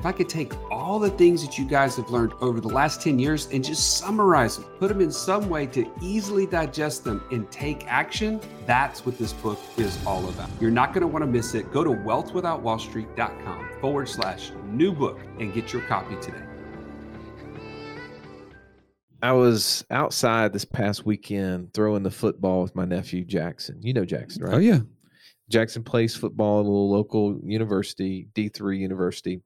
if I could take all the things that you guys have learned over the last 10 years and just summarize them, put them in some way to easily digest them and take action, that's what this book is all about. You're not going to want to miss it. Go to wealthwithoutwallstreet.com forward slash new book and get your copy today. I was outside this past weekend throwing the football with my nephew Jackson. You know Jackson, right? Oh yeah. Jackson plays football at a little local university, D3 university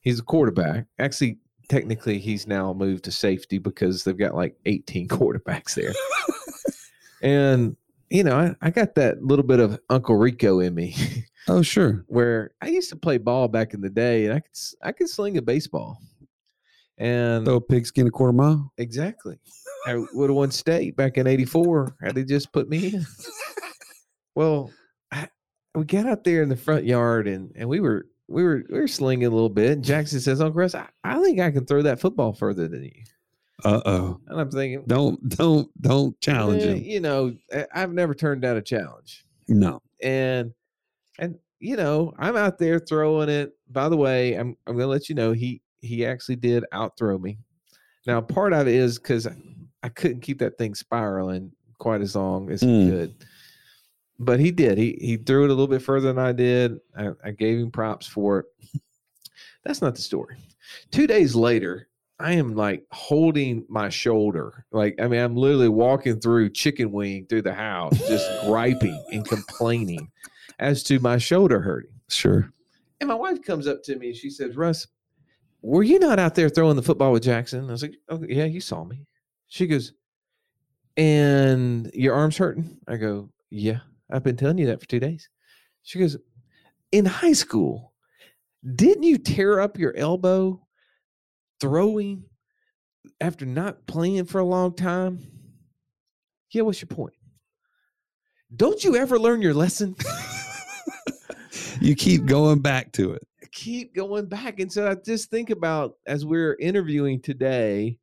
he's a quarterback. Actually, technically, he's now moved to safety because they've got like 18 quarterbacks there. and you know, I, I got that little bit of Uncle Rico in me. Oh, sure. where I used to play ball back in the day, and I could I could sling a baseball. And Throw a pigskin a quarter mile. exactly, I would have won state back in '84 had they just put me in. well, I, we got out there in the front yard, and and we were we were we were slinging a little bit. And Jackson says, "Uncle Russ, I, I think I can throw that football further than you." Uh oh. And I'm thinking, Don't don't don't challenge "Eh, him. you know, I- I've never turned down a challenge. No. and and you know i'm out there throwing it by the way i'm i'm gonna let you know he he actually did outthrow me now part of it is because i couldn't keep that thing spiraling quite as long as he Mm. could but he did he he threw it a little bit further than i did i, I gave him props for it that's not the story two days later i am like holding my shoulder like i mean i'm literally walking through chicken wing through the house just griping and complaining as to my shoulder hurting. Sure. And my wife comes up to me and she says, Russ, were you not out there throwing the football with Jackson? I was like, oh, yeah, you saw me. She goes, and your arm's hurting? I go, yeah, I've been telling you that for two days. She goes, in high school, didn't you tear up your elbow throwing after not playing for a long time? Yeah, what's your point? Don't you ever learn your lesson? You keep going back to it. keep going back. And so I just think about as we're interviewing today,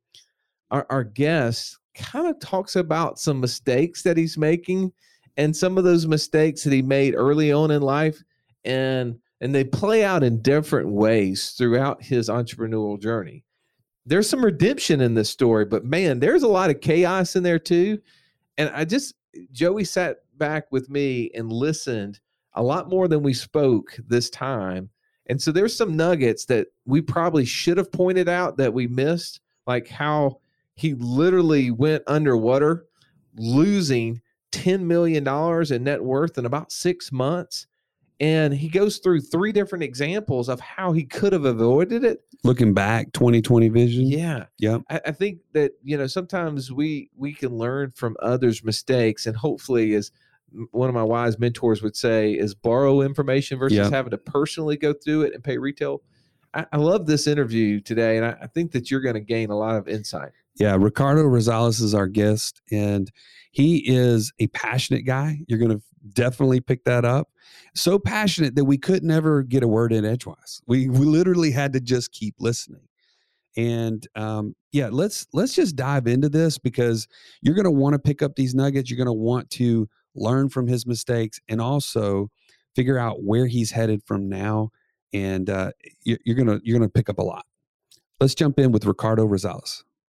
our, our guest kind of talks about some mistakes that he's making and some of those mistakes that he made early on in life. And and they play out in different ways throughout his entrepreneurial journey. There's some redemption in this story, but man, there's a lot of chaos in there too. And I just Joey sat back with me and listened a lot more than we spoke this time. And so there's some nuggets that we probably should have pointed out that we missed, like how he literally went underwater, losing $10 million in net worth in about six months. And he goes through three different examples of how he could have avoided it. Looking back, 2020 vision. Yeah. Yeah. I, I think that, you know, sometimes we we can learn from others' mistakes and hopefully as one of my wise mentors would say is borrow information versus Yep. having to personally go through it and pay retail. I, I love this interview today, and I, I think that you're going to gain a lot of insight. Yeah, Ricardo Rosales is our guest, and he is a passionate guy. You're going to definitely pick that up. So passionate that we could never get a word in edgewise. We we literally had to just keep listening. And um, yeah, let's let's just dive into this because you're going to want to pick up these nuggets. You're going to want to learn from his mistakes and also figure out where he's headed from now. And uh, you're, you're gonna you're gonna pick up a lot. Let's jump in with Ricardo Rosales.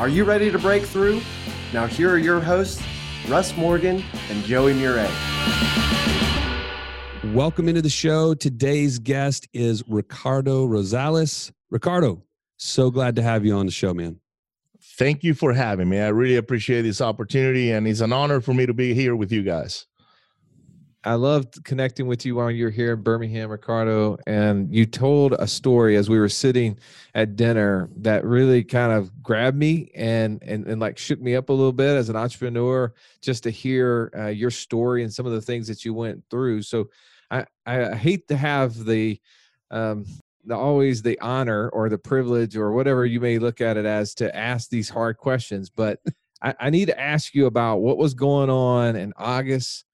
Are you ready to break through? Now, here are your hosts, Russ Morgan and Joey Murray. Welcome into the show. Today's guest is Ricardo Rosales. Ricardo, so glad to have you on the show, man. thank you for having me. I really appreciate this opportunity, and it's an honor for me to be here with you guys. I loved connecting with you while you're here in Birmingham, Ricardo. And you told a story as we were sitting at dinner that really kind of grabbed me and and, and like shook me up a little bit as an entrepreneur, just to hear uh, your story and some of the things that you went through. So I I hate to have the um, the always the honor or the privilege or whatever you may look at it as to ask these hard questions, but I, I need to ask you about what was going on in August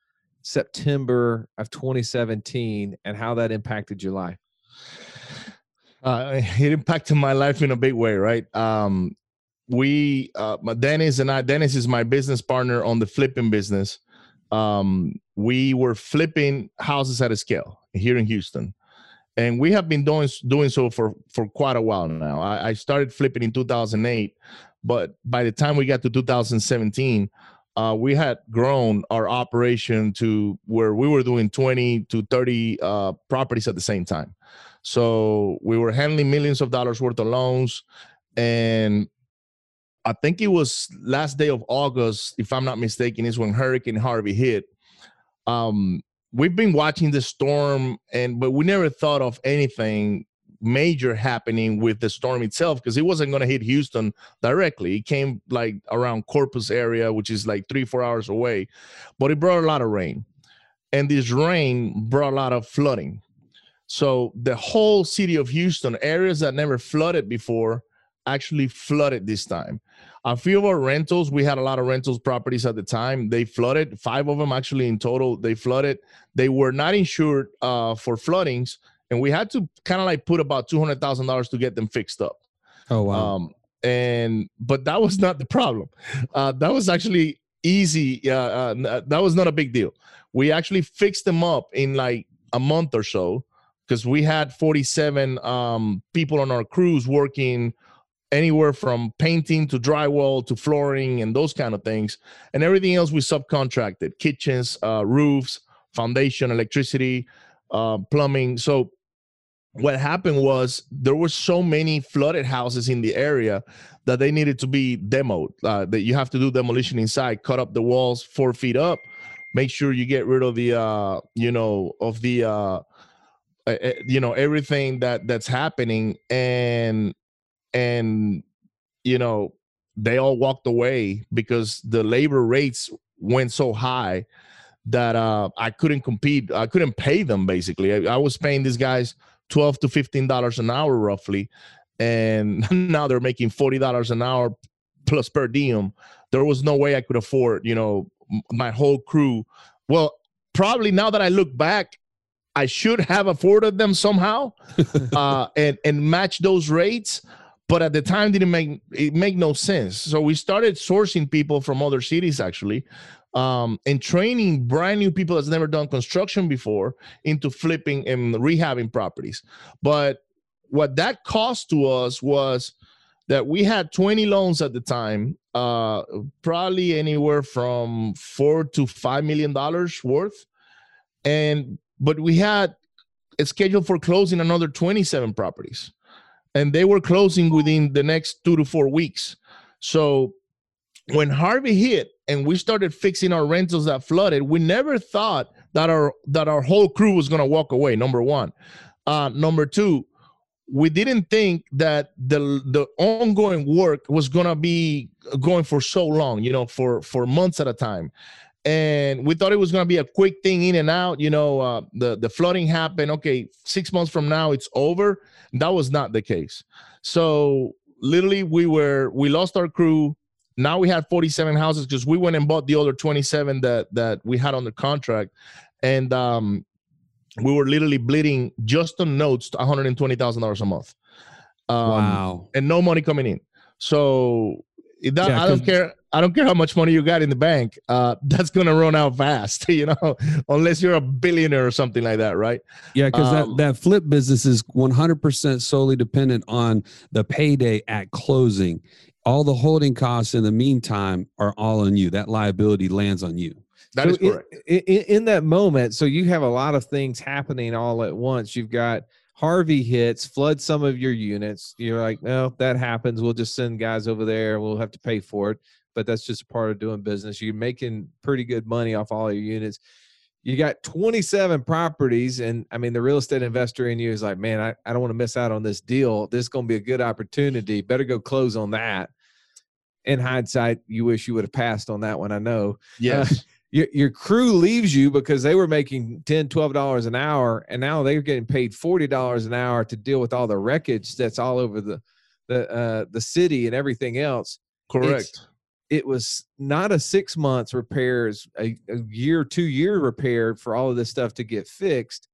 September of 2017 and how that impacted your life? Uh, it impacted my life in a big way, right? Um, we, uh, Dennis and I, Dennis is my business partner on the flipping business. Um, we were flipping houses at a scale here in Houston, and we have been doing doing so for for quite a while now. I, I started flipping in 2008, but by the time we got to 2017, uh, we had grown our operation to where we were doing 20 to 30 uh, properties at the same time. So we were handling millions of dollars worth of loans. And I think it was last day of August, if I'm not mistaken, is when Hurricane Harvey hit. Um, we've been watching the storm and but we never thought of anything major happening with the storm itself because it wasn't going to hit Houston directly. It came like around Corpus area, which is like three, four hours away, but it brought a lot of rain. And this rain brought a lot of flooding. So the whole city of Houston, areas that never flooded before, actually flooded this time. A few of our rentals, we had a lot of rentals properties at the time. They flooded, five of them actually in total, they flooded. They were not insured uh, for floodings and we had to kind of like put about two hundred thousand dollars to get them fixed up. Oh wow! Um, and but that was not the problem. Uh, that was actually easy. Uh, uh, that was not a big deal. We actually fixed them up in like a month or so because we had 47 um, people on our crews working anywhere from painting to drywall to flooring and those kind of things and everything else we subcontracted kitchens uh, roofs foundation electricity uh, plumbing so what happened was there were so many flooded houses in the area that they needed to be demoed. Uh, that you have to do demolition inside, cut up the walls four feet up, make sure you get rid of the, uh, you know, of the, uh, you know, everything that that's happening, and and you know, they all walked away because the labor rates went so high that uh, I couldn't compete. I couldn't pay them basically. I, I was paying these guys 12 to 15 dollars an hour roughly and now they're making 40 dollars an hour plus per diem. There was no way i could afford you know my whole crew. Well probably now that i look back i should have afforded them somehow uh, and and match those rates but at the time didn't make it make no sense. So we started sourcing people from other cities actually um, and training brand new people that's never done construction before into flipping and rehabbing properties. But what that cost to us was that we had 20 loans at the time, uh, probably anywhere from four to five million dollars worth. And but we had a schedule for closing another 27 properties. And they were closing within the next two to four weeks. So when Harvey hit, and we started fixing our rentals that flooded, we never thought that our that our whole crew was going to walk away. Number one, uh, number two, we didn't think that the the ongoing work was going to be going for so long. You know, for for months at a time. And we thought it was going to be a quick thing in and out. You know, uh, the the flooding happened. Okay, six months from now it's over. That was not the case. So literally, we were we lost our crew now we had 47 houses because we went and bought the other 27 that that we had on the contract, and um, we were literally bleeding just on notes to $120,000 a month. Um, wow. And no money coming in. So that, yeah, I don't care. I don't care how much money you got in the bank. Uh, that's gonna run out fast, you know, unless you're a billionaire or something like that, right? Yeah, because um, that that flip business is 100% solely dependent on the payday at closing all the holding costs in the meantime are all on you. That liability lands on you. That so is correct. In, in, in, that moment, so you have a lot of things happening all at once. You've got Harvey hits, flood some of your units. You're like, no, that happens. We'll just send guys over there. We'll have to pay for it. But that's just part of doing business. You're making pretty good money off all your units. You got 27 properties. And I mean, the real estate investor in you is like, man, I, I don't want to miss out on this deal. This is going to be a good opportunity. Better go close on that. In hindsight, you wish you would have passed on that one. I know. Yes. your, your crew leaves you because they were making 10 12 dollars an hour and now they're getting paid 40 dollars an hour to deal with all the wreckage that's all over the the uh the city and everything else Correct. It was not a six months repairs a, a year two year repair for all of this stuff to get fixed.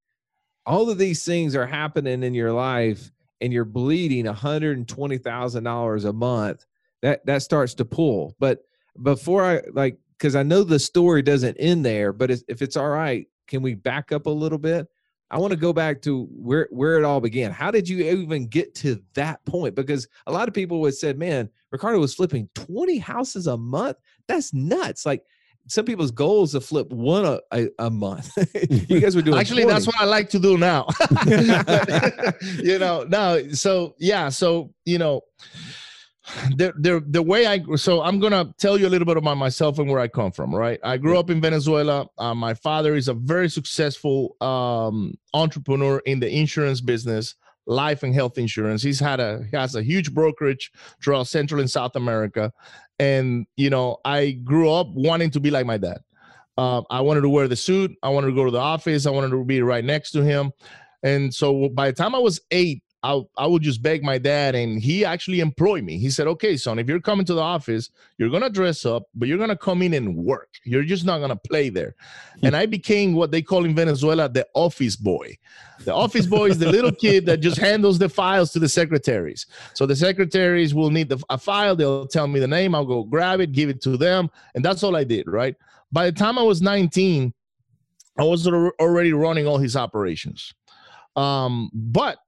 All of these things are happening in your life and you're bleeding $120000 a month that that starts to pull. But before i like because i know the story doesn't end there but if it's all right can we back up a little bit i want to go back to where where it all began. How did you even get to that point? Because a lot of people would said man ricardo was flipping 20 houses a month? That's nuts. Like some people's goals to flip one a, a, a month. You guys were doing Actually, that's what I like to do now. you know, now, so yeah, so you know, the the the way I so I'm gonna tell you a little bit about myself and where I come from. Right, I grew up in Venezuela. Uh, my father is a very successful um, entrepreneur in the insurance business, life and health insurance. He's had a he has a huge brokerage throughout Central and South America, and you know, I grew up wanting to be like my dad. Uh, I wanted to wear the suit. I wanted to go to the office. I wanted to be right next to him. And so by the time I was eight, I, I would just beg my dad, and he actually employed me. He said, Okay, son, if you're coming to the office, you're going to dress up, but you're going to come in and work. You're just not going to play there. and I became what they call in Venezuela the office boy. The office boy is the little kid that just handles the files to the secretaries. So the secretaries will need the, a file. They'll tell me the name. I'll go grab it, give it to them. And that's all I did, right? By the time I was 19, I was already running all his operations. Um, but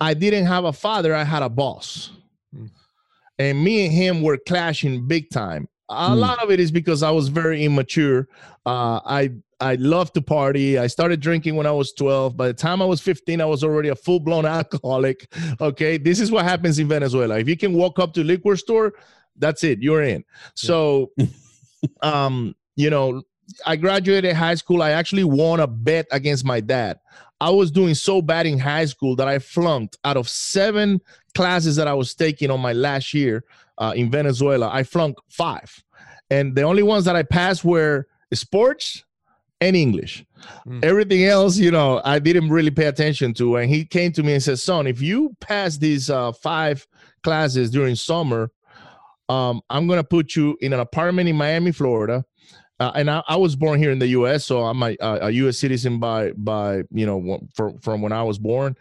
I didn't have a father, I had a boss. Hmm. And me and him were clashing big time. A Hmm. lot of it is because I was very immature. Uh, I I loved to party. I started drinking when I was 12. By the time I was 15, I was already a full blown alcoholic. Okay. This is what happens in Venezuela. If you can walk up to a liquor store, that's it. You're in. So, um, you know, I graduated high school. I actually won a bet against my dad. I was doing so bad in high school that I flunked out of seven classes that I was taking on my last year uh, in Venezuela. I flunked five. And the only ones that I passed were sports and English. Mm. Everything else, you know, I didn't really pay attention to. And he came to me and said, Son, if you pass these uh, five classes during summer, um, I'm going to put you in an apartment in Miami, Florida. Uh, and I, I was born here in the U.S., so I'm a, a U.S. citizen by by you know from from when I was born.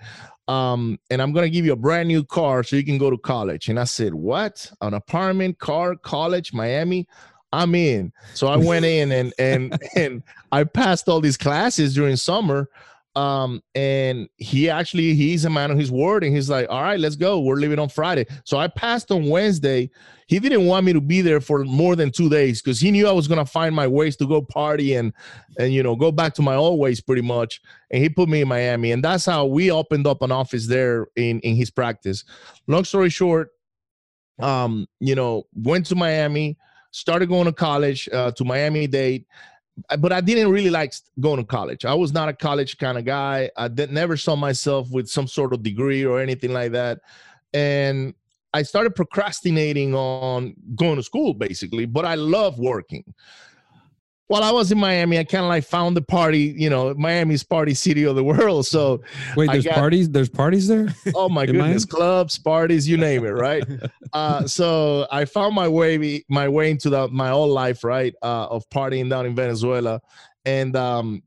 Um, and I'm gonna give you a brand new car so you can go to college. And I said, "What? An apartment, car, college, Miami? I'm in." So I went in and and and I passed all these classes during summer. Um, and he actually he's a man of his word, and he's like, "All right, let's go. We're leaving on Friday." So I passed on Wednesday he didn't want me to be there for more than two days because he knew I was gonna find my ways to go party and and you know go back to my old ways pretty much. And he put me in Miami, and that's how we opened up an office there in in his practice. Long story short, um, you know, went to Miami, started going to college uh, to Miami Dade. But I didn't really like going to college. I was not a college kind of guy. I did, never saw myself with some sort of degree or anything like that. And I started procrastinating on going to school basically, but I love working. While I was in Miami, I kind of like found the party, you know, Miami's party city of the world. So, Wait, there's got- parties. There's parties there. oh my goodness, clubs, parties, you name it, right? uh, so I found my way my way into the, my whole life, right, uh, of partying down in Venezuela, and um,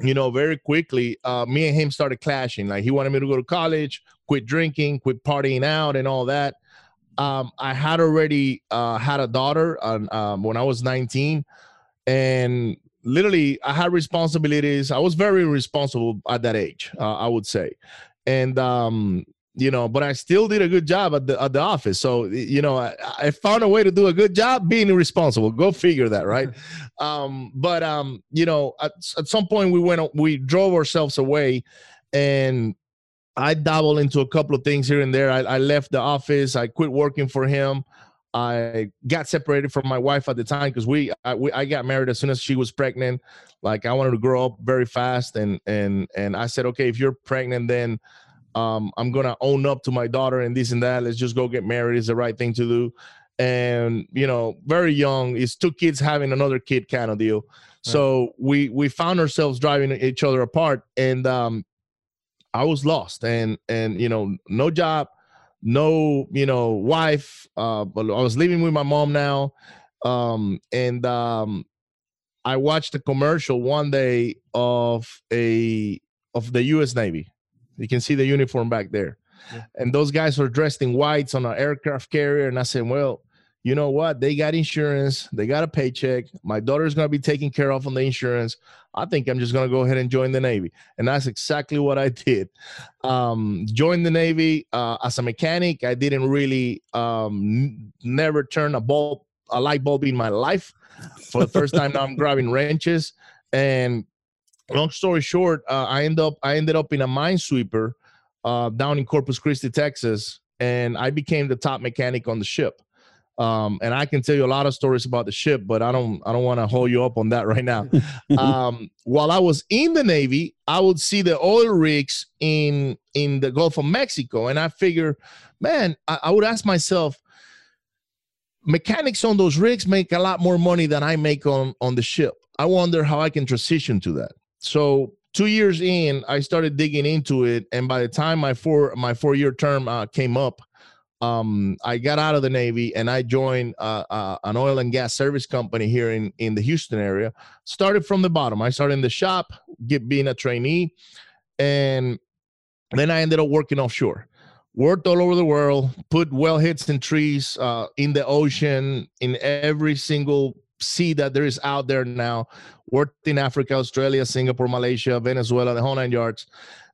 you know, very quickly, uh, me and him started clashing. Like he wanted me to go to college, quit drinking, quit partying out, and all that. Um, I had already uh, had a daughter on, um, when I was 19, and literally I had responsibilities. I was very responsible at that age, uh, I would say, and um, you know, but I still did a good job at the at the office. So you know, I, I found a way to do a good job being responsible. Go figure that, right? um, but um, you know, at, at some point we went, we drove ourselves away, and I dabbled into a couple of things here and there. I, I left the office. I quit working for him. I got separated from my wife at the time because we I, we I got married as soon as she was pregnant. Like I wanted to grow up very fast, and and and I said, okay, if you're pregnant, then um, I'm gonna own up to my daughter and this and that. Let's just go get married. Is the right thing to do. And you know, very young. It's two kids having another kid kind of deal. So we we found ourselves driving each other apart, and um, I was lost, and and you know, no job, no you know wife. Uh, but I was living with my mom now, um, and um, I watched a commercial one day of a of the U.S. Navy. You can see the uniform back there, Yeah. and those guys were dressed in whites on an aircraft carrier, and I said, well you know what? They got insurance, they got a paycheck. My daughter's going to be taken care of on the insurance. I think I'm just going to go ahead and join the Navy. And that's exactly what I did. Um, joined the Navy uh, as a mechanic. I didn't really um, never turn a bulb, a light bulb in my life. For the first time now, I'm grabbing wrenches. And long story short, uh, I end up I ended up in a minesweeper uh, down in Corpus Christi, Texas, and I became the top mechanic on the ship. Um, and I can tell you a lot of stories about the ship, but I don't I don't want to hold you up on that right now. um, while I was in the Navy, I would see the oil rigs in in the Gulf of Mexico, and I figure, man, I, I would ask myself, mechanics on those rigs make a lot more money than I make on on the ship. I wonder how I can transition to that. So two years in, I started digging into it, and by the time my four my four year term uh, came up, um, I got out of the Navy and I joined uh, uh, an oil and gas service company here in in the Houston area. Started from the bottom. I started in the shop, get being a trainee, and then I ended up working offshore. Worked all over the world, put wellheads and trees uh, in the ocean, in every single sea that there is out there now. Worked in Africa, Australia, Singapore, Malaysia, Venezuela, the whole nine yards.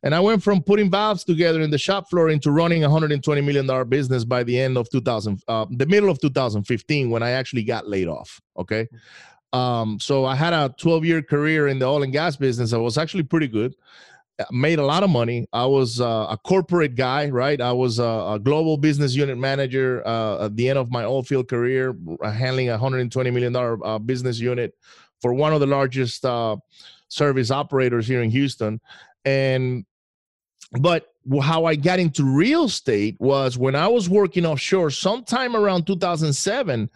And I went from putting valves together in the shop floor into running a $120 million business by the end of 2000, uh, the middle of 2015, when I actually got laid off. Okay. Um, so I had a 12 year career in the oil and gas business. I was actually pretty good. I made a lot of money. I was uh, a corporate guy, right? I was a, a global business unit manager uh, at the end of my oil field career, uh, handling a $120 million uh, business unit for one of the largest uh, service operators here in Houston. And but how I got into real estate was when I was working offshore, sometime around 2007.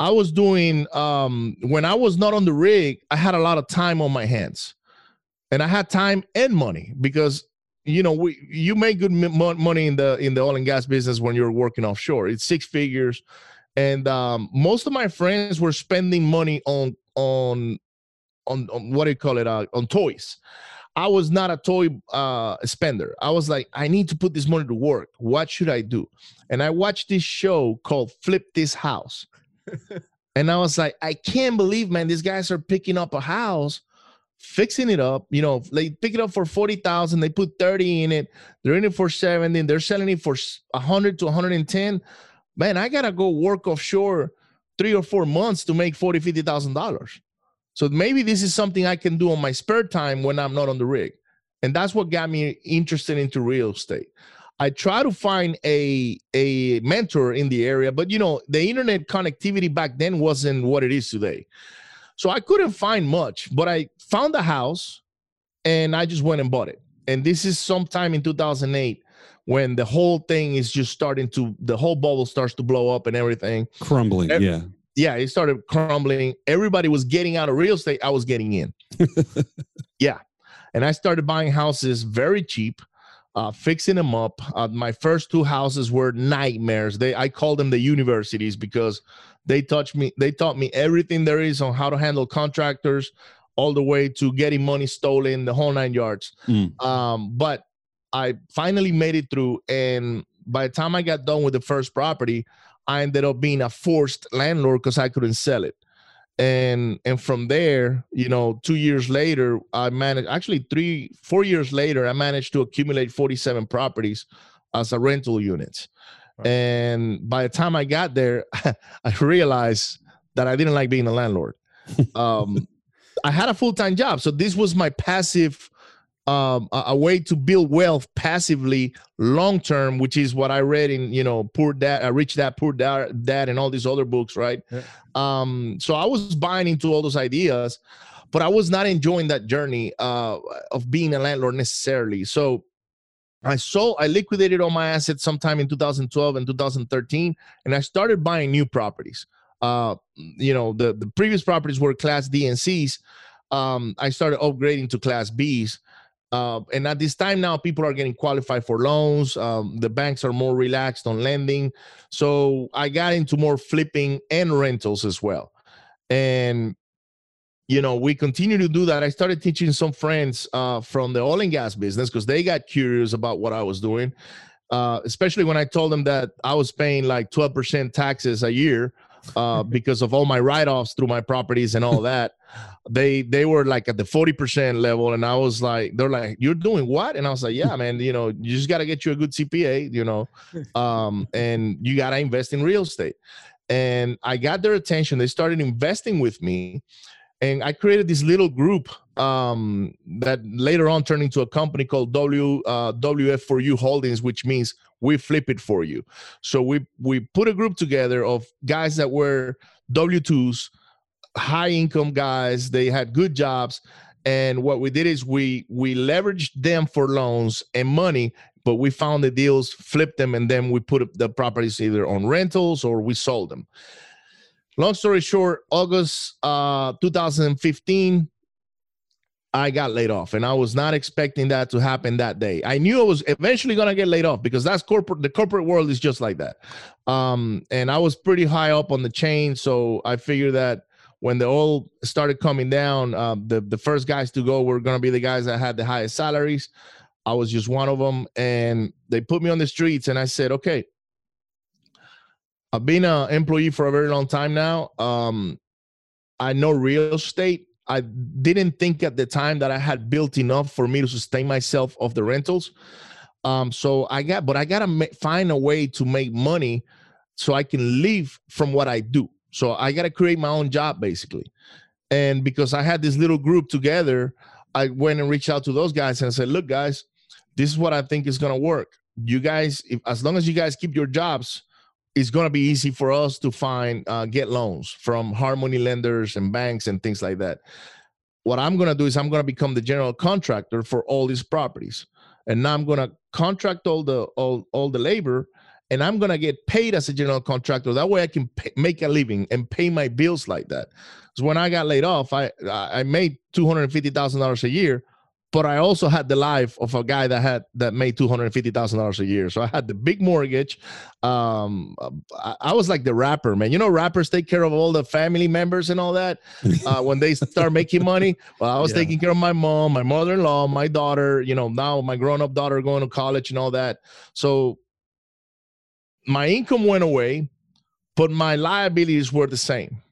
I was doing um, when I was not on the rig. I had a lot of time on my hands, and I had time and money because you know we you make good m- money in the in the oil and gas business when you're working offshore. It's six figures, and um, most of my friends were spending money on on on, on what do you call it uh, on toys. I was not a toy uh, spender. I was like, I need to put this money to work. What should I do? And I watched this show called Flip This House. and I was like, I can't believe, man, these guys are picking up a house, fixing it up. You know, they pick it up for 40,000, they put 30 in it, they're in it for 70, and they're selling it for 100 to 110. Man, I got to go work offshore three or four months to make 40, $50,000. So maybe this is something I can do on my spare time when I'm not on the rig. And that's what got me interested into real estate. I try to find a a mentor in the area, but you know, the internet connectivity back then wasn't what it is today. So I couldn't find much, but I found a house and I just went and bought it. And this is sometime in 2008 when the whole thing is just starting to the whole bubble starts to blow up and everything. Crumbling. Ev- yeah. Yeah, it started crumbling. Everybody was getting out of real estate. I was getting in. yeah. And I started buying houses very cheap, uh, fixing them up. Uh, my first two houses were nightmares. They I call them the universities because they touched me, they taught me everything there is on how to handle contractors, all the way to getting money stolen, the whole nine yards. Mm. Um, but I finally made it through. And by the time I got done with the first property, I ended up being a forced landlord because I couldn't sell it. And and from there, you know, two years later, I managed actually three, four years later, I managed to accumulate 47 properties as a rental units. And by the time I got there, I realized that I didn't like being a landlord. Um, I had a full time job, so this was my passive um, a, a way to build wealth passively long term, which is what I read in you know Poor Dad, uh, Rich Dad, Poor Dad, Dad, and all these other books, right? Yeah. Um, so I was buying into all those ideas, but I was not enjoying that journey uh, of being a landlord necessarily. So I sold, I liquidated all my assets sometime in 2012 and 2013, and I started buying new properties. Uh, you know, the the previous properties were Class D and C's. Um, I started upgrading to Class B's. Uh, and at this time now, people are getting qualified for loans. Um, the banks are more relaxed on lending. So I got into more flipping and rentals as well. And you know, we continue to do that. I started teaching some friends uh, from the oil and gas business because they got curious about what I was doing. Uh, especially when I told them that I was paying like 12% taxes a year uh, because of all my write-offs through my properties and all that. They they were like at the 40% level, and I was like, they're like, You're doing what? And I was like, Yeah, man, you know, you just gotta get you a good CPA, you know, um, and you gotta invest in real estate. And I got their attention. They started investing with me and I created this little group um, that later on turned into a company called W uh, WF4U Holdings, which means we flip it for you. So we we put a group together of guys that were W twos, high income guys. They had good jobs, and what we did is we we leveraged them for loans and money. But we found the deals, flipped them, and then we put the properties either on rentals or we sold them long story short, August uh, 2015, I got laid off, and I was not expecting that to happen that day. I knew I was eventually gonna get laid off because that's corporate. The corporate world is just like that. Um, and I was pretty high up on the chain, so I figured that when the oil started coming down, uh, the the first guys to go were gonna be the guys that had the highest salaries. I was just one of them, and they put me on the streets, and I said, okay, I've been an employee for a very long time now. Um, I know real estate. I didn't think at the time that I had built enough for me to sustain myself off the rentals. Um, so I got, but I gotta ma- find a way to make money so I can live from what I do. So I gotta create my own job basically. And because I had this little group together, I went and reached out to those guys and said, "Look, guys, this is what I think is gonna work. You guys, if, as long as you guys keep your jobs, it's going to be easy for us to find uh, get loans from hard money lenders and banks and things like that. What i'm going to do is i'm going to become the general contractor for all these properties. And now i'm going to contract all the all, all the labor and i'm going to get paid as a general contractor. That way i can pay, make a living and pay my bills like that. Because when i got laid off i i made $250000 a year but I also had the life of a guy that had that made two hundred fifty thousand dollars a year. So I had the big mortgage. Um, I, I, was like the rapper, man. You know, rappers take care of all the family members and all that uh, when they start making money. Well, I was yeah. taking care of my mom, my mother-in-law, my daughter. You know, now my grown-up daughter going to college and all that. So my income went away, but my liabilities were the same.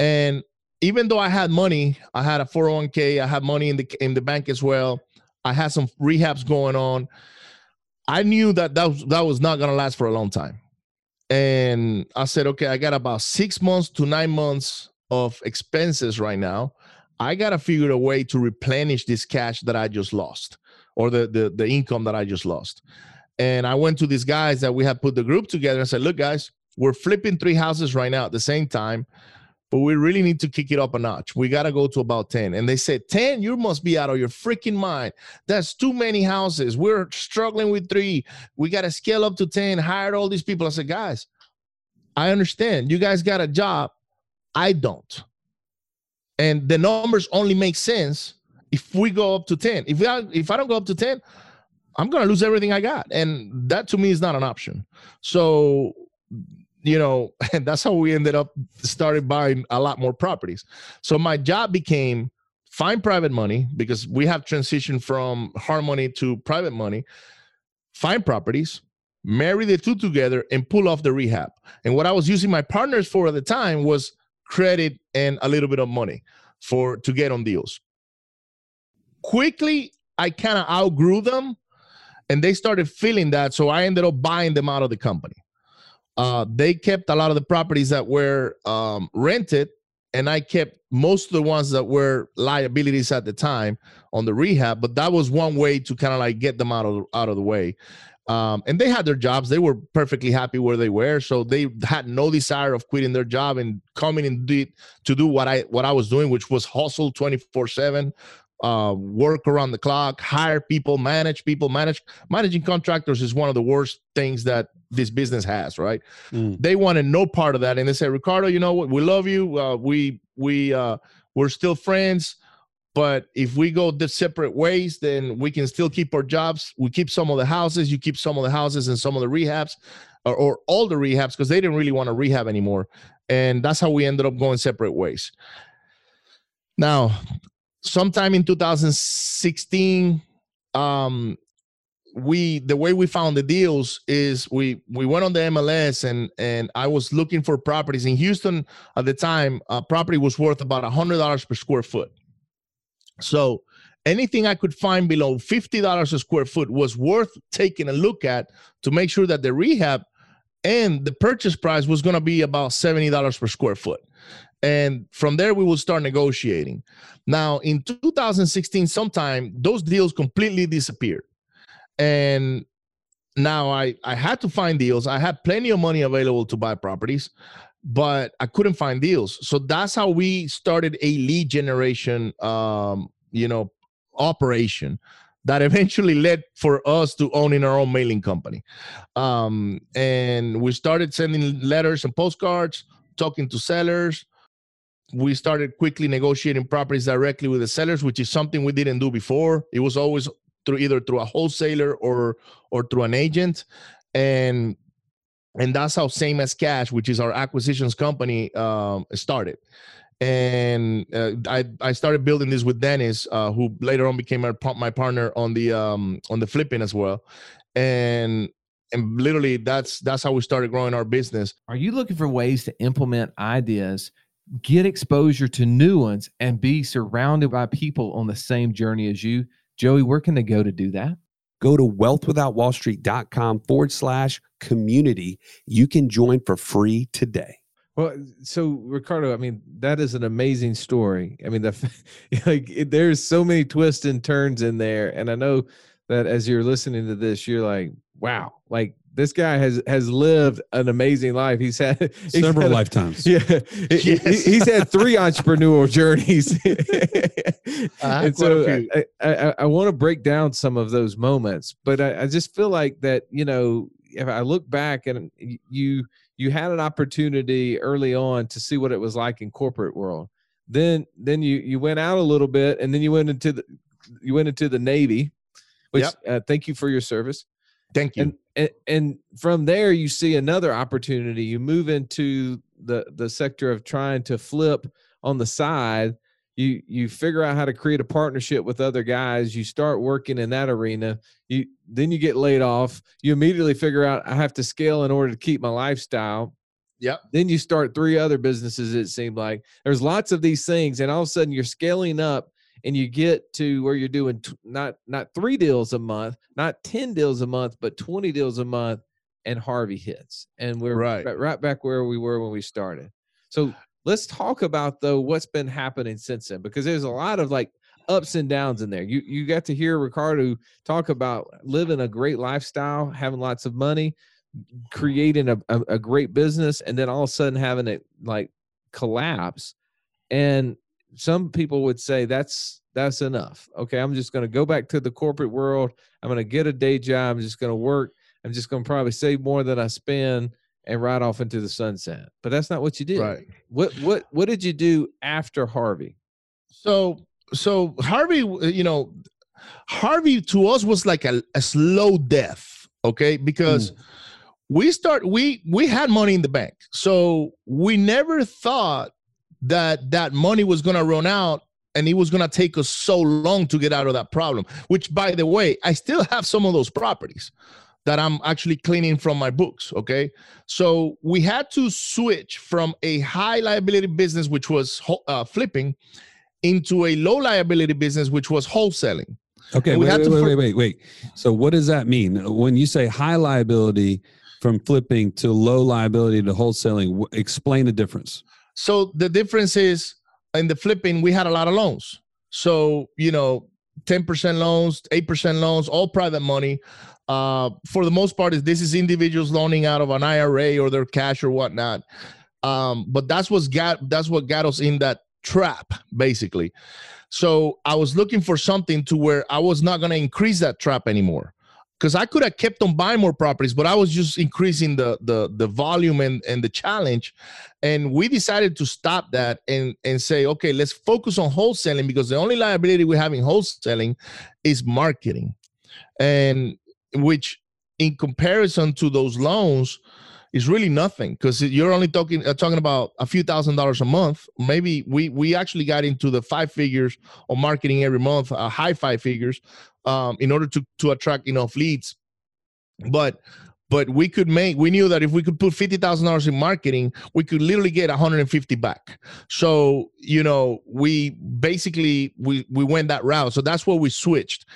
And even though I had money, I had a 401k, I had money in the in the bank as well. I had some rehabs going on. I knew that that was, that was not going to last for a long time. And I said, okay, I got about 6 months to 9 months of expenses right now. I got to figure a way to replenish this cash that I just lost or the the the income that I just lost. And I went to these guys that we had put the group together and said, look guys, we're flipping three houses right now at the same time but we really need to kick it up a notch. We got to go to about 10. And they said, 10, you must be out of your freaking mind. That's too many houses. We're struggling with three. We got to scale up to 10, hired all these people. I said, guys, I understand. You guys got a job. I don't. And the numbers only make sense if we go up to 10. If I, if I don't go up to 10, I'm going to lose everything I got. And that to me is not an option. So you know, and that's how we ended up started buying a lot more properties. So my job became find private money because we have transitioned from hard money to private money, find properties, marry the two together, and pull off the rehab. And what I was using my partners for at the time was credit and a little bit of money for to get on deals. Quickly, I kind of outgrew them and they started feeling that. So I ended up buying them out of the company uh, they kept a lot of the properties that were um, rented and I kept most of the ones that were liabilities at the time on the rehab. But that was one way to kind of like get them out of out of the way. Um, and they had their jobs; they were perfectly happy where they were, so they had no desire of quitting their job and coming and do, to do what I what I was doing, which was hustle twenty four seven, uh, work around the clock, hire people, manage people, manage managing contractors is one of the worst things that this business has, right? Mm. They wanted no part of that, and they said, Ricardo, you know what? We love you. Uh, we we uh, we're still friends, but if we go the separate ways, then we can still keep our jobs. We keep some of the houses, you keep some of the houses and some of the rehabs, or, or all the rehabs, because they didn't really want to rehab anymore, and that's how we ended up going separate ways. Now, sometime in 2016 um we the way we found the deals is we we went on the MLS and and I was looking for properties in Houston at the time. A property was worth about a hundred dollars per square foot. So anything I could find below fifty dollars a square foot was worth taking a look at to make sure that the rehab and the purchase price was going to be about seventy dollars per square foot. And from there, we will start negotiating. Now, in 2016, sometime those deals completely disappeared and now I I had to find deals. I had plenty of money available to buy properties, but I couldn't find deals. So that's how we started a lead generation um, you know, operation that eventually led for us to owning our own mailing company. Um, and we started sending letters and postcards, talking to sellers. We started quickly negotiating properties directly with the sellers, which is something we didn't do before. It was always through either through a wholesaler or or through an agent. And and that's how same as cash which is our acquisitions company um, started. And uh, I, I started building this with dennis uh, who later on became my, my partner on the um, on the flipping as well. And and literally that's that's how we started growing our business. Are you looking for ways to implement ideas, get exposure to new ones, and be surrounded by people on the same journey as you? Joey, where can they go to do that? Go to wealthwithoutwallstreet.com forward slash community. You can join for free today. Well, so Ricardo, I mean, that is an amazing story. I mean, the like it, there's so many twists and turns in there, and I know that as you're listening to this, you're like, wow, like this guy has has lived an amazing life. He's had he's Several had lifetimes. Yeah, he- he- he's had three entrepreneurial journeys, had and so. I, I, I, I want to break down some of those moments. But I, I just feel like that you know, if I look back and you you had an opportunity early on to see what it was like in corporate world. Then then you you went out a little bit, and then you went into the you went into the Navy, which Yep. uh, thank you for your service thank you. And, and and from there you see another opportunity. You move into the the sector of trying to flip on the side. You you figure out how to create a partnership with other guys. You start working in that arena. You then you get laid off. You immediately figure out i have to scale in order to keep my lifestyle. Yep. then you start three other businesses it seemed like. There's lots of these things and all of a sudden you're scaling up and you get to where you're doing t- not not three deals a month not 10 deals a month but 20 deals a month and harvey hits and we're Right. right, right back where we were when we started so let's talk about though what's been happening since then because there's a lot of like ups and downs in there you you got to hear ricardo talk about living a great lifestyle having lots of money creating a, a, a great business and then all of a sudden having it like collapse and some people would say that's that's enough. Okay i'm just going to go back to the corporate world. I'm going to get a day job. I'm just going to work. I'm just going to probably save more than i spend and ride off into the sunset. But that's not what you did. Right. What what what did you do after harvey? So so Harvey, you know, Harvey to us was like a, a slow death, okay? Because mm. we start we we had money in the bank. So we never thought that that money was going to run out and it was going to take us so long to get out of that problem, which by the way, I still have some of those properties that I'm actually cleaning from my books, okay? So we had to switch from a high liability business which was uh, flipping into a low liability business, which was wholesaling. Okay, we wait, wait, to wait, wait, wait, wait. So, what does that mean when you say high liability from flipping to low liability to wholesaling? Explain the difference. So the difference is in the flipping, we had a lot of loans. So, you know, 10% loans, 8% loans, all private money. Uh, for the most part, is this is individuals loaning out of an IRA or their cash or whatnot. Um, but that's what's got that's what got us in that trap, basically. So I was looking for something to where I was not gonna increase that trap anymore because I could have kept on buying more properties, but I was just increasing the the the volume and and the challenge, and we decided to stop that and and say, okay, let's focus on wholesaling because the only liability we have in wholesaling is marketing, and which in comparison to those loans is really nothing because you're only talking uh, talking about a few thousand dollars a month. Maybe we we actually got into the five figures of marketing every month, uh, high five figures, um, in order to to attract enough leads. But but we could make we knew that if we could put $50,000 in marketing, we could literally get 150 back. So, you know, we basically we we went that route. So that's where we switched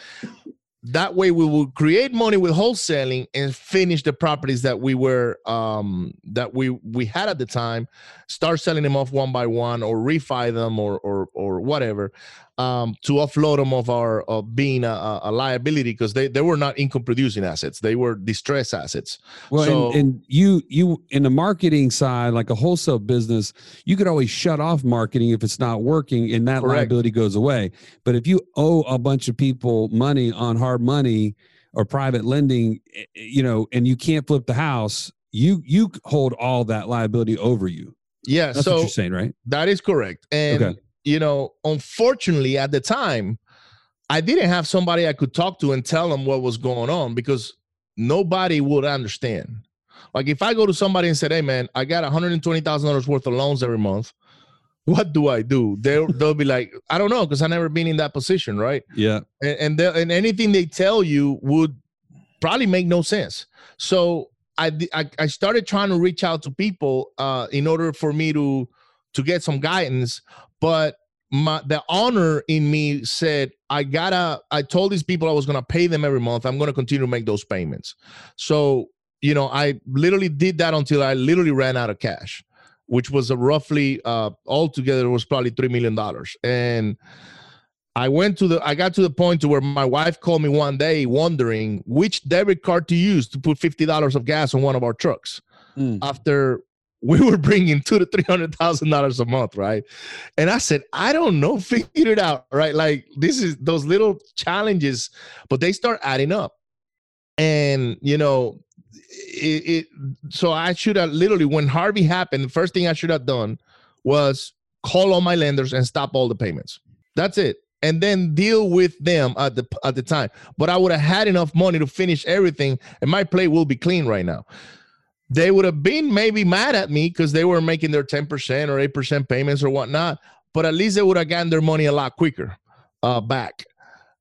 that way we will create money with wholesaling and finish the properties that we were um that we we had at the time start selling them off one by one or refi them or or or whatever um, to offload them of our of being a, a liability because they, they were not income producing assets. They were distress assets. Well so, and, and, you you in the marketing side like a wholesale business you could always shut off marketing if it's not working and that correct. liability goes away. But if you owe a bunch of people money on hard money or private lending eh, eh, you know and you can't flip the house you you hold all that liability over you. Yeah that's so what you're saying right? that is correct. And okay you know, unfortunately at the time, I didn't have somebody I could talk to and tell them what was going on because nobody would understand. Like if I go to somebody and said, "Hey, man, I got one hundred and twenty thousand dollars worth of loans every month," what do I do? They'll they'll be like, "I don't know," because I've never been in that position, right? Yeah. And and, and anything they tell you would probably make no sense. So I, I I started trying to reach out to people uh, in order for me to to get some guidance but my the honor in me said i gotta i told these people i was gonna pay them every month. I'm gonna continue to make those payments. So you know i literally did that until i literally ran out of cash which was a roughly uh altogether was probably three million dollars. And i went to the i got to the point to where my wife called me one day wondering which debit card to use to put $50 of gas on one of our trucks mm. after we were bringing two to three hundred thousand dollars a month, right? And I said, I don't know, figure it out, right? Like this is those little challenges, but they start adding up, and you know, it. it so I should have literally when Harvey happened, the first thing I should have done was call all my lenders and stop all the payments. That's it. And then deal with them at the at the time. But I would have had enough money to finish everything, and my plate will be clean right now they would have been maybe mad at me because they were making their 10% or 8% payments or whatnot, but at least they would have gotten their money a lot quicker uh, back.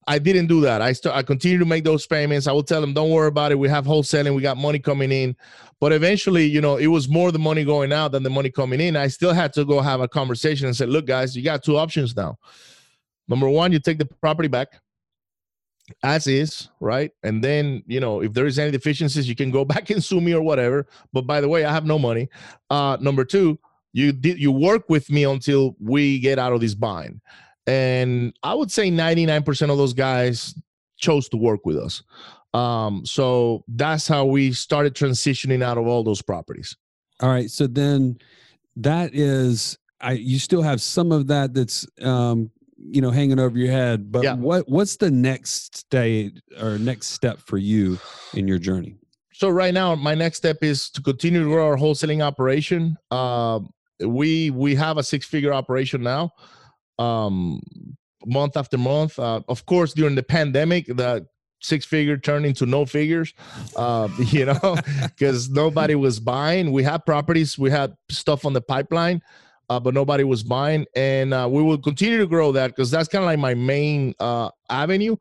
I didn't do that. I st- I continue to make those payments. I will tell them, don't worry about it. We have wholesaling. We got money coming in. But eventually, you know, it was more the money going out than the money coming in. I still had to go have a conversation and say, look, guys, you got two options now. Number one, you take the property back as is, right? And then, you know, if there is any deficiencies, you can go back and sue me or whatever. But by the way, I have no money. Uh, number two, you did you work with me until we get out of this bind. And I would say 99% of those guys chose to work with us. Um, so that's how we started transitioning out of all those properties. All right. So then that is I you still have some of that that's um you know hanging over your head but yeah. what what's the next state or next step for you in your journey? So right now my next step is to continue to grow our wholesaling operation. Uh, we we have a six figure operation now um, month after month. Uh, of course during the pandemic the six figure turned into no figures uh, you know because nobody was buying. We had properties we had stuff on the pipeline uh, but nobody was buying. And uh, we will continue to grow that because that's kind of like my main uh, avenue.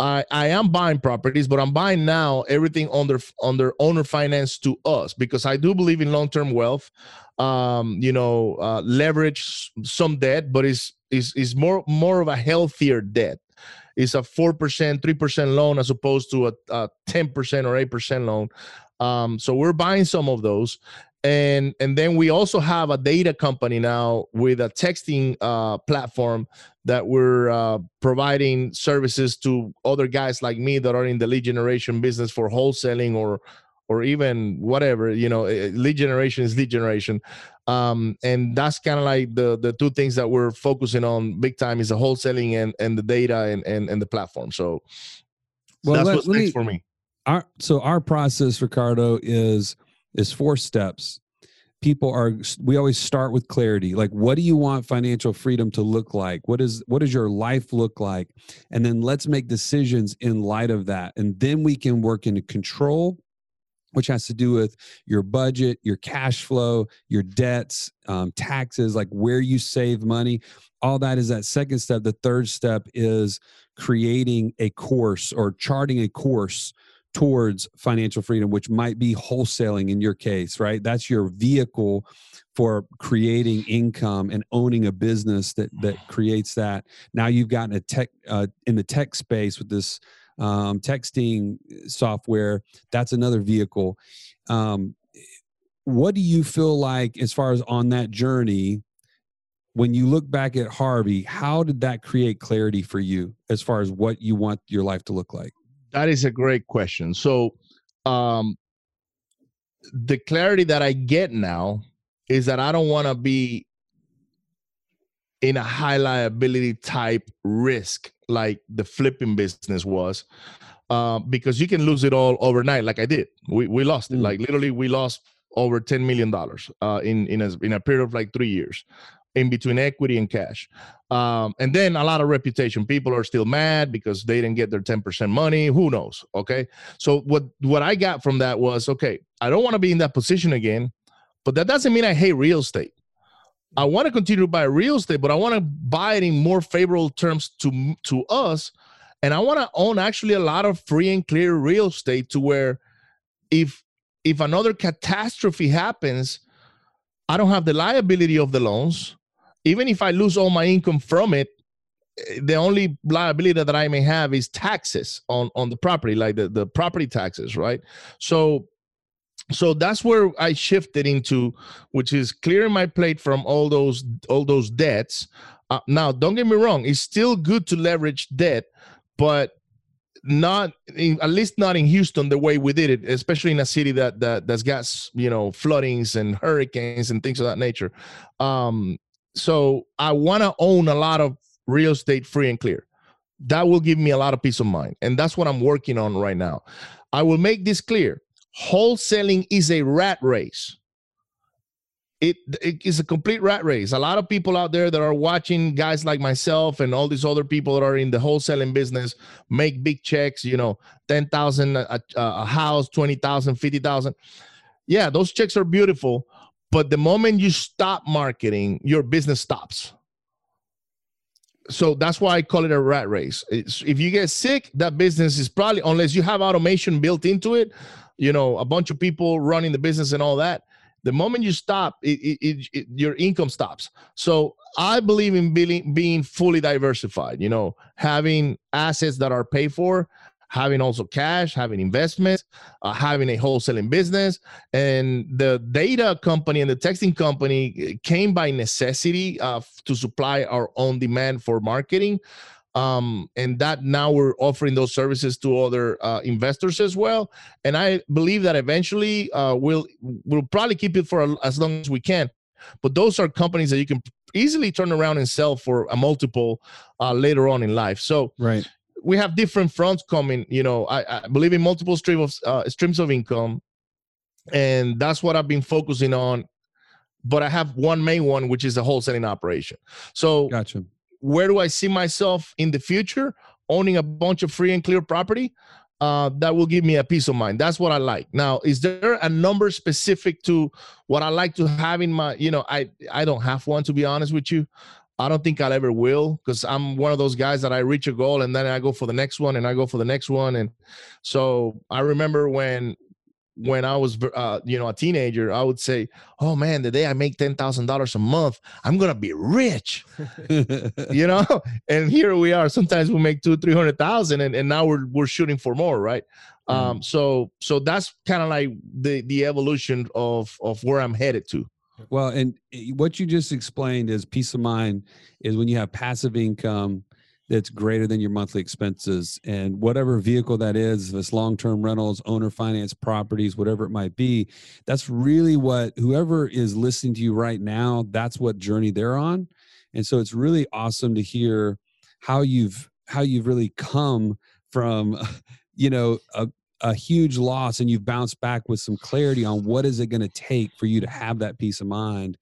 I, I am buying properties, but I'm buying now everything under under owner finance to us because I do believe in long term wealth. Um, you know, uh, leverage some debt, but it's is is more more of a healthier debt. It's a four percent, three percent loan as opposed to a ten percent or eight percent loan. Um, so we're buying some of those, and and then we also have a data company now with a texting uh, platform that we're uh, providing services to other guys like me that are in the lead generation business for wholesaling or or even whatever you know eh, lead generation is lead generation. Um, and that's kind of like the the two things that we're focusing on big time is the wholesaling and and the data and and, and the platform. So Well, that's let- what's let next me- for me. our so our process ricardo is is four steps. People are we always start with clarity. Like what do you want financial freedom to look like? What is what does your life look like? And then let's make decisions in light of that. And then we can work into control which has to do with your budget your cash flow your debts um, taxes like where you save money. All that is that second step. The third step is creating a course or charting a course towards financial freedom, which might be wholesaling in your case, right? That's your vehicle for creating income and owning a business that that creates that. Now you've gotten a tech uh, in the tech space with this um, texting software. That's another vehicle. Um, what do you feel like as far as on that journey? When you look back at Harvey, how did that create clarity for you as far as what you want your life to look like? That is a great question. So, um, the clarity that I get now is that I don't want to be in a high liability type risk like the flipping business was, uh, because you can lose it all overnight, like I did. We we lost it. Mm. Like literally, we lost over ten million dollars uh, in in a in a period of like three years, in between equity and cash. Um, and then a lot of reputation. People are still mad because they didn't get their 10% money. Who knows? Okay. So what what I got from that was okay, I don't want to be in that position again, but that doesn't mean I hate real estate. I want to continue to buy real estate, but I want to buy it in more favorable terms to to us. And I want to own actually a lot of free and clear real estate to where if if another catastrophe happens, I don't have the liability of the loans even if I lose all my income from it, the only liability that I may have is taxes on on the property, like the, the property taxes, right? So so that's where I shifted into, which is clearing my plate from all those all those debts. Uh, now, don't get me wrong; it's still good to leverage debt, but not in, at least not in Houston the way we did it, especially in a city that that that's got you know floodings and hurricanes and things of that nature. Um, so I want to own a lot of real estate free and clear. That will give me a lot of peace of mind. And that's what I'm working on right now. I will make this clear. Wholesaling is a rat race. It, it is a complete rat race. A lot of people out there that are watching guys like myself and all these other people that are in the wholesaling business make big checks, you know, 10,000 a, a, house, 20,000, 50,000. Yeah, those checks are beautiful but the moment you stop marketing your business stops. So that's why i call it a rat race. It's, if you get sick that business is probably unless you have automation built into it you know a bunch of people running the business and all that the moment you stop it, it, it, your income stops. So i believe in being, being fully diversified you know having assets that are paid for having also cash, having investments, uh, having a wholesaling business. And the data company and the texting company eh, came by necessity uh, to supply our own demand for marketing. Um, and that now we're offering those services to other uh, investors as well. And I believe that eventually uh, we'll we'll probably keep it for as long as we can. But those are companies that you can easily turn around and sell for a multiple uh, later on in life. So Right. We have different fronts coming. You know, I, I believe in multiple stream of uh, streams of income, and that's what I've been focusing on. But I have one main one, which is a wholesaling operation. So, Gotcha. where do I see myself in the future? Owning a bunch of free and clear property. Uh, that will give me a peace of mind. That's what I like. Now, is there a number specific to what I like to have in my? You know, I I don't have one to be honest with you. I don't think I'll ever will because I'm one of those guys that I reach a goal and then I go for the next one and I go for the next one. And so I remember when when I was, uh, you know, a teenager, I would say, "Oh man, the day I make ten thousand dollars a month, I'm gonna be rich," you know. and here we are. Sometimes we make two, three hundred thousand, and, and now we're we're shooting for more, right? Mm. Um, so so that's kind of like the the evolution of of where I'm headed to. Well, and eh, what you just explained is peace of mind is when you have passive income that's greater than your monthly expenses and whatever vehicle that is if it's long-term rentals owner finance properties whatever it might be that's really what whoever is listening to you right now that's what journey they're on and so it's really awesome to hear how you've how you've really come from you know a, a huge loss and you've bounced back with some clarity on what is it going to take for you to have that peace of mind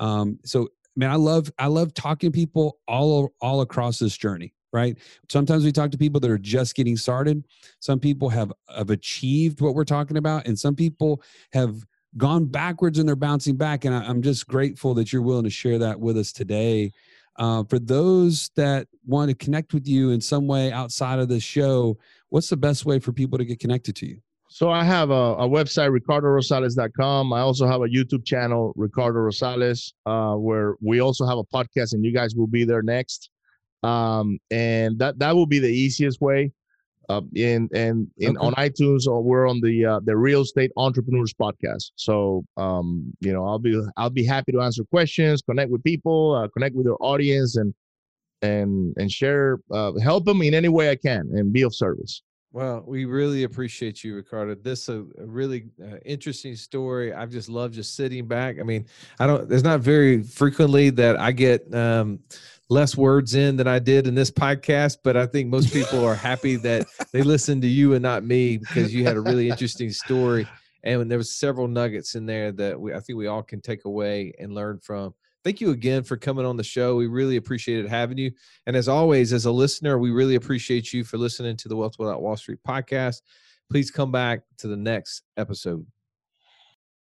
um, so man, I love I love talking to people all all across this journey. Right. Sometimes we talk to people that are just getting started. Some people have have achieved what we're talking about, and some people have gone backwards and they're bouncing back. And I, am just grateful that you're willing to share that with us today. Uh, for those that want to connect with you in some way outside of this show, what's the best way for people to get connected to you? So I have a, a website, ricardorosales.com. I also have a YouTube channel, Ricardo Rosales, uh, where we also have a podcast, and you guys will be there next. Um, and that that will be the easiest way. Uh, in and in okay. on iTunes, or we're on the uh, the Real Estate Entrepreneurs Podcast. So um, you know, I'll be I'll be happy to answer questions, connect with people, uh, connect with your audience, and and and share, uh, help them in any way I can, and be of service. Well, we really appreciate you, Ricardo. This a, a really uh, interesting story. I've just loved just sitting back. I mean, I don't. There's not very frequently that I get um, less words in than I did in this podcast, but I think most people are happy that they listened to you and not me because you had a really interesting story, and there was several nuggets in there that we I think we all can take away and learn from thank you again for coming on the show. We really appreciated having you. And as always, as a listener, we really appreciate you for listening to the Wealth Without Wall Street podcast. Please come back to the next episode.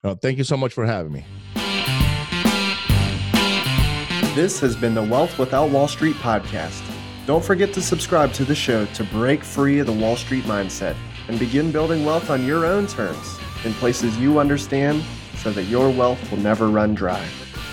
Oh, thank you so much for having me. This has been the Wealth Without Wall Street podcast. Don't forget to subscribe to the show to break free of the Wall Street mindset and begin building wealth on your own terms in places you understand so that your wealth will never run dry.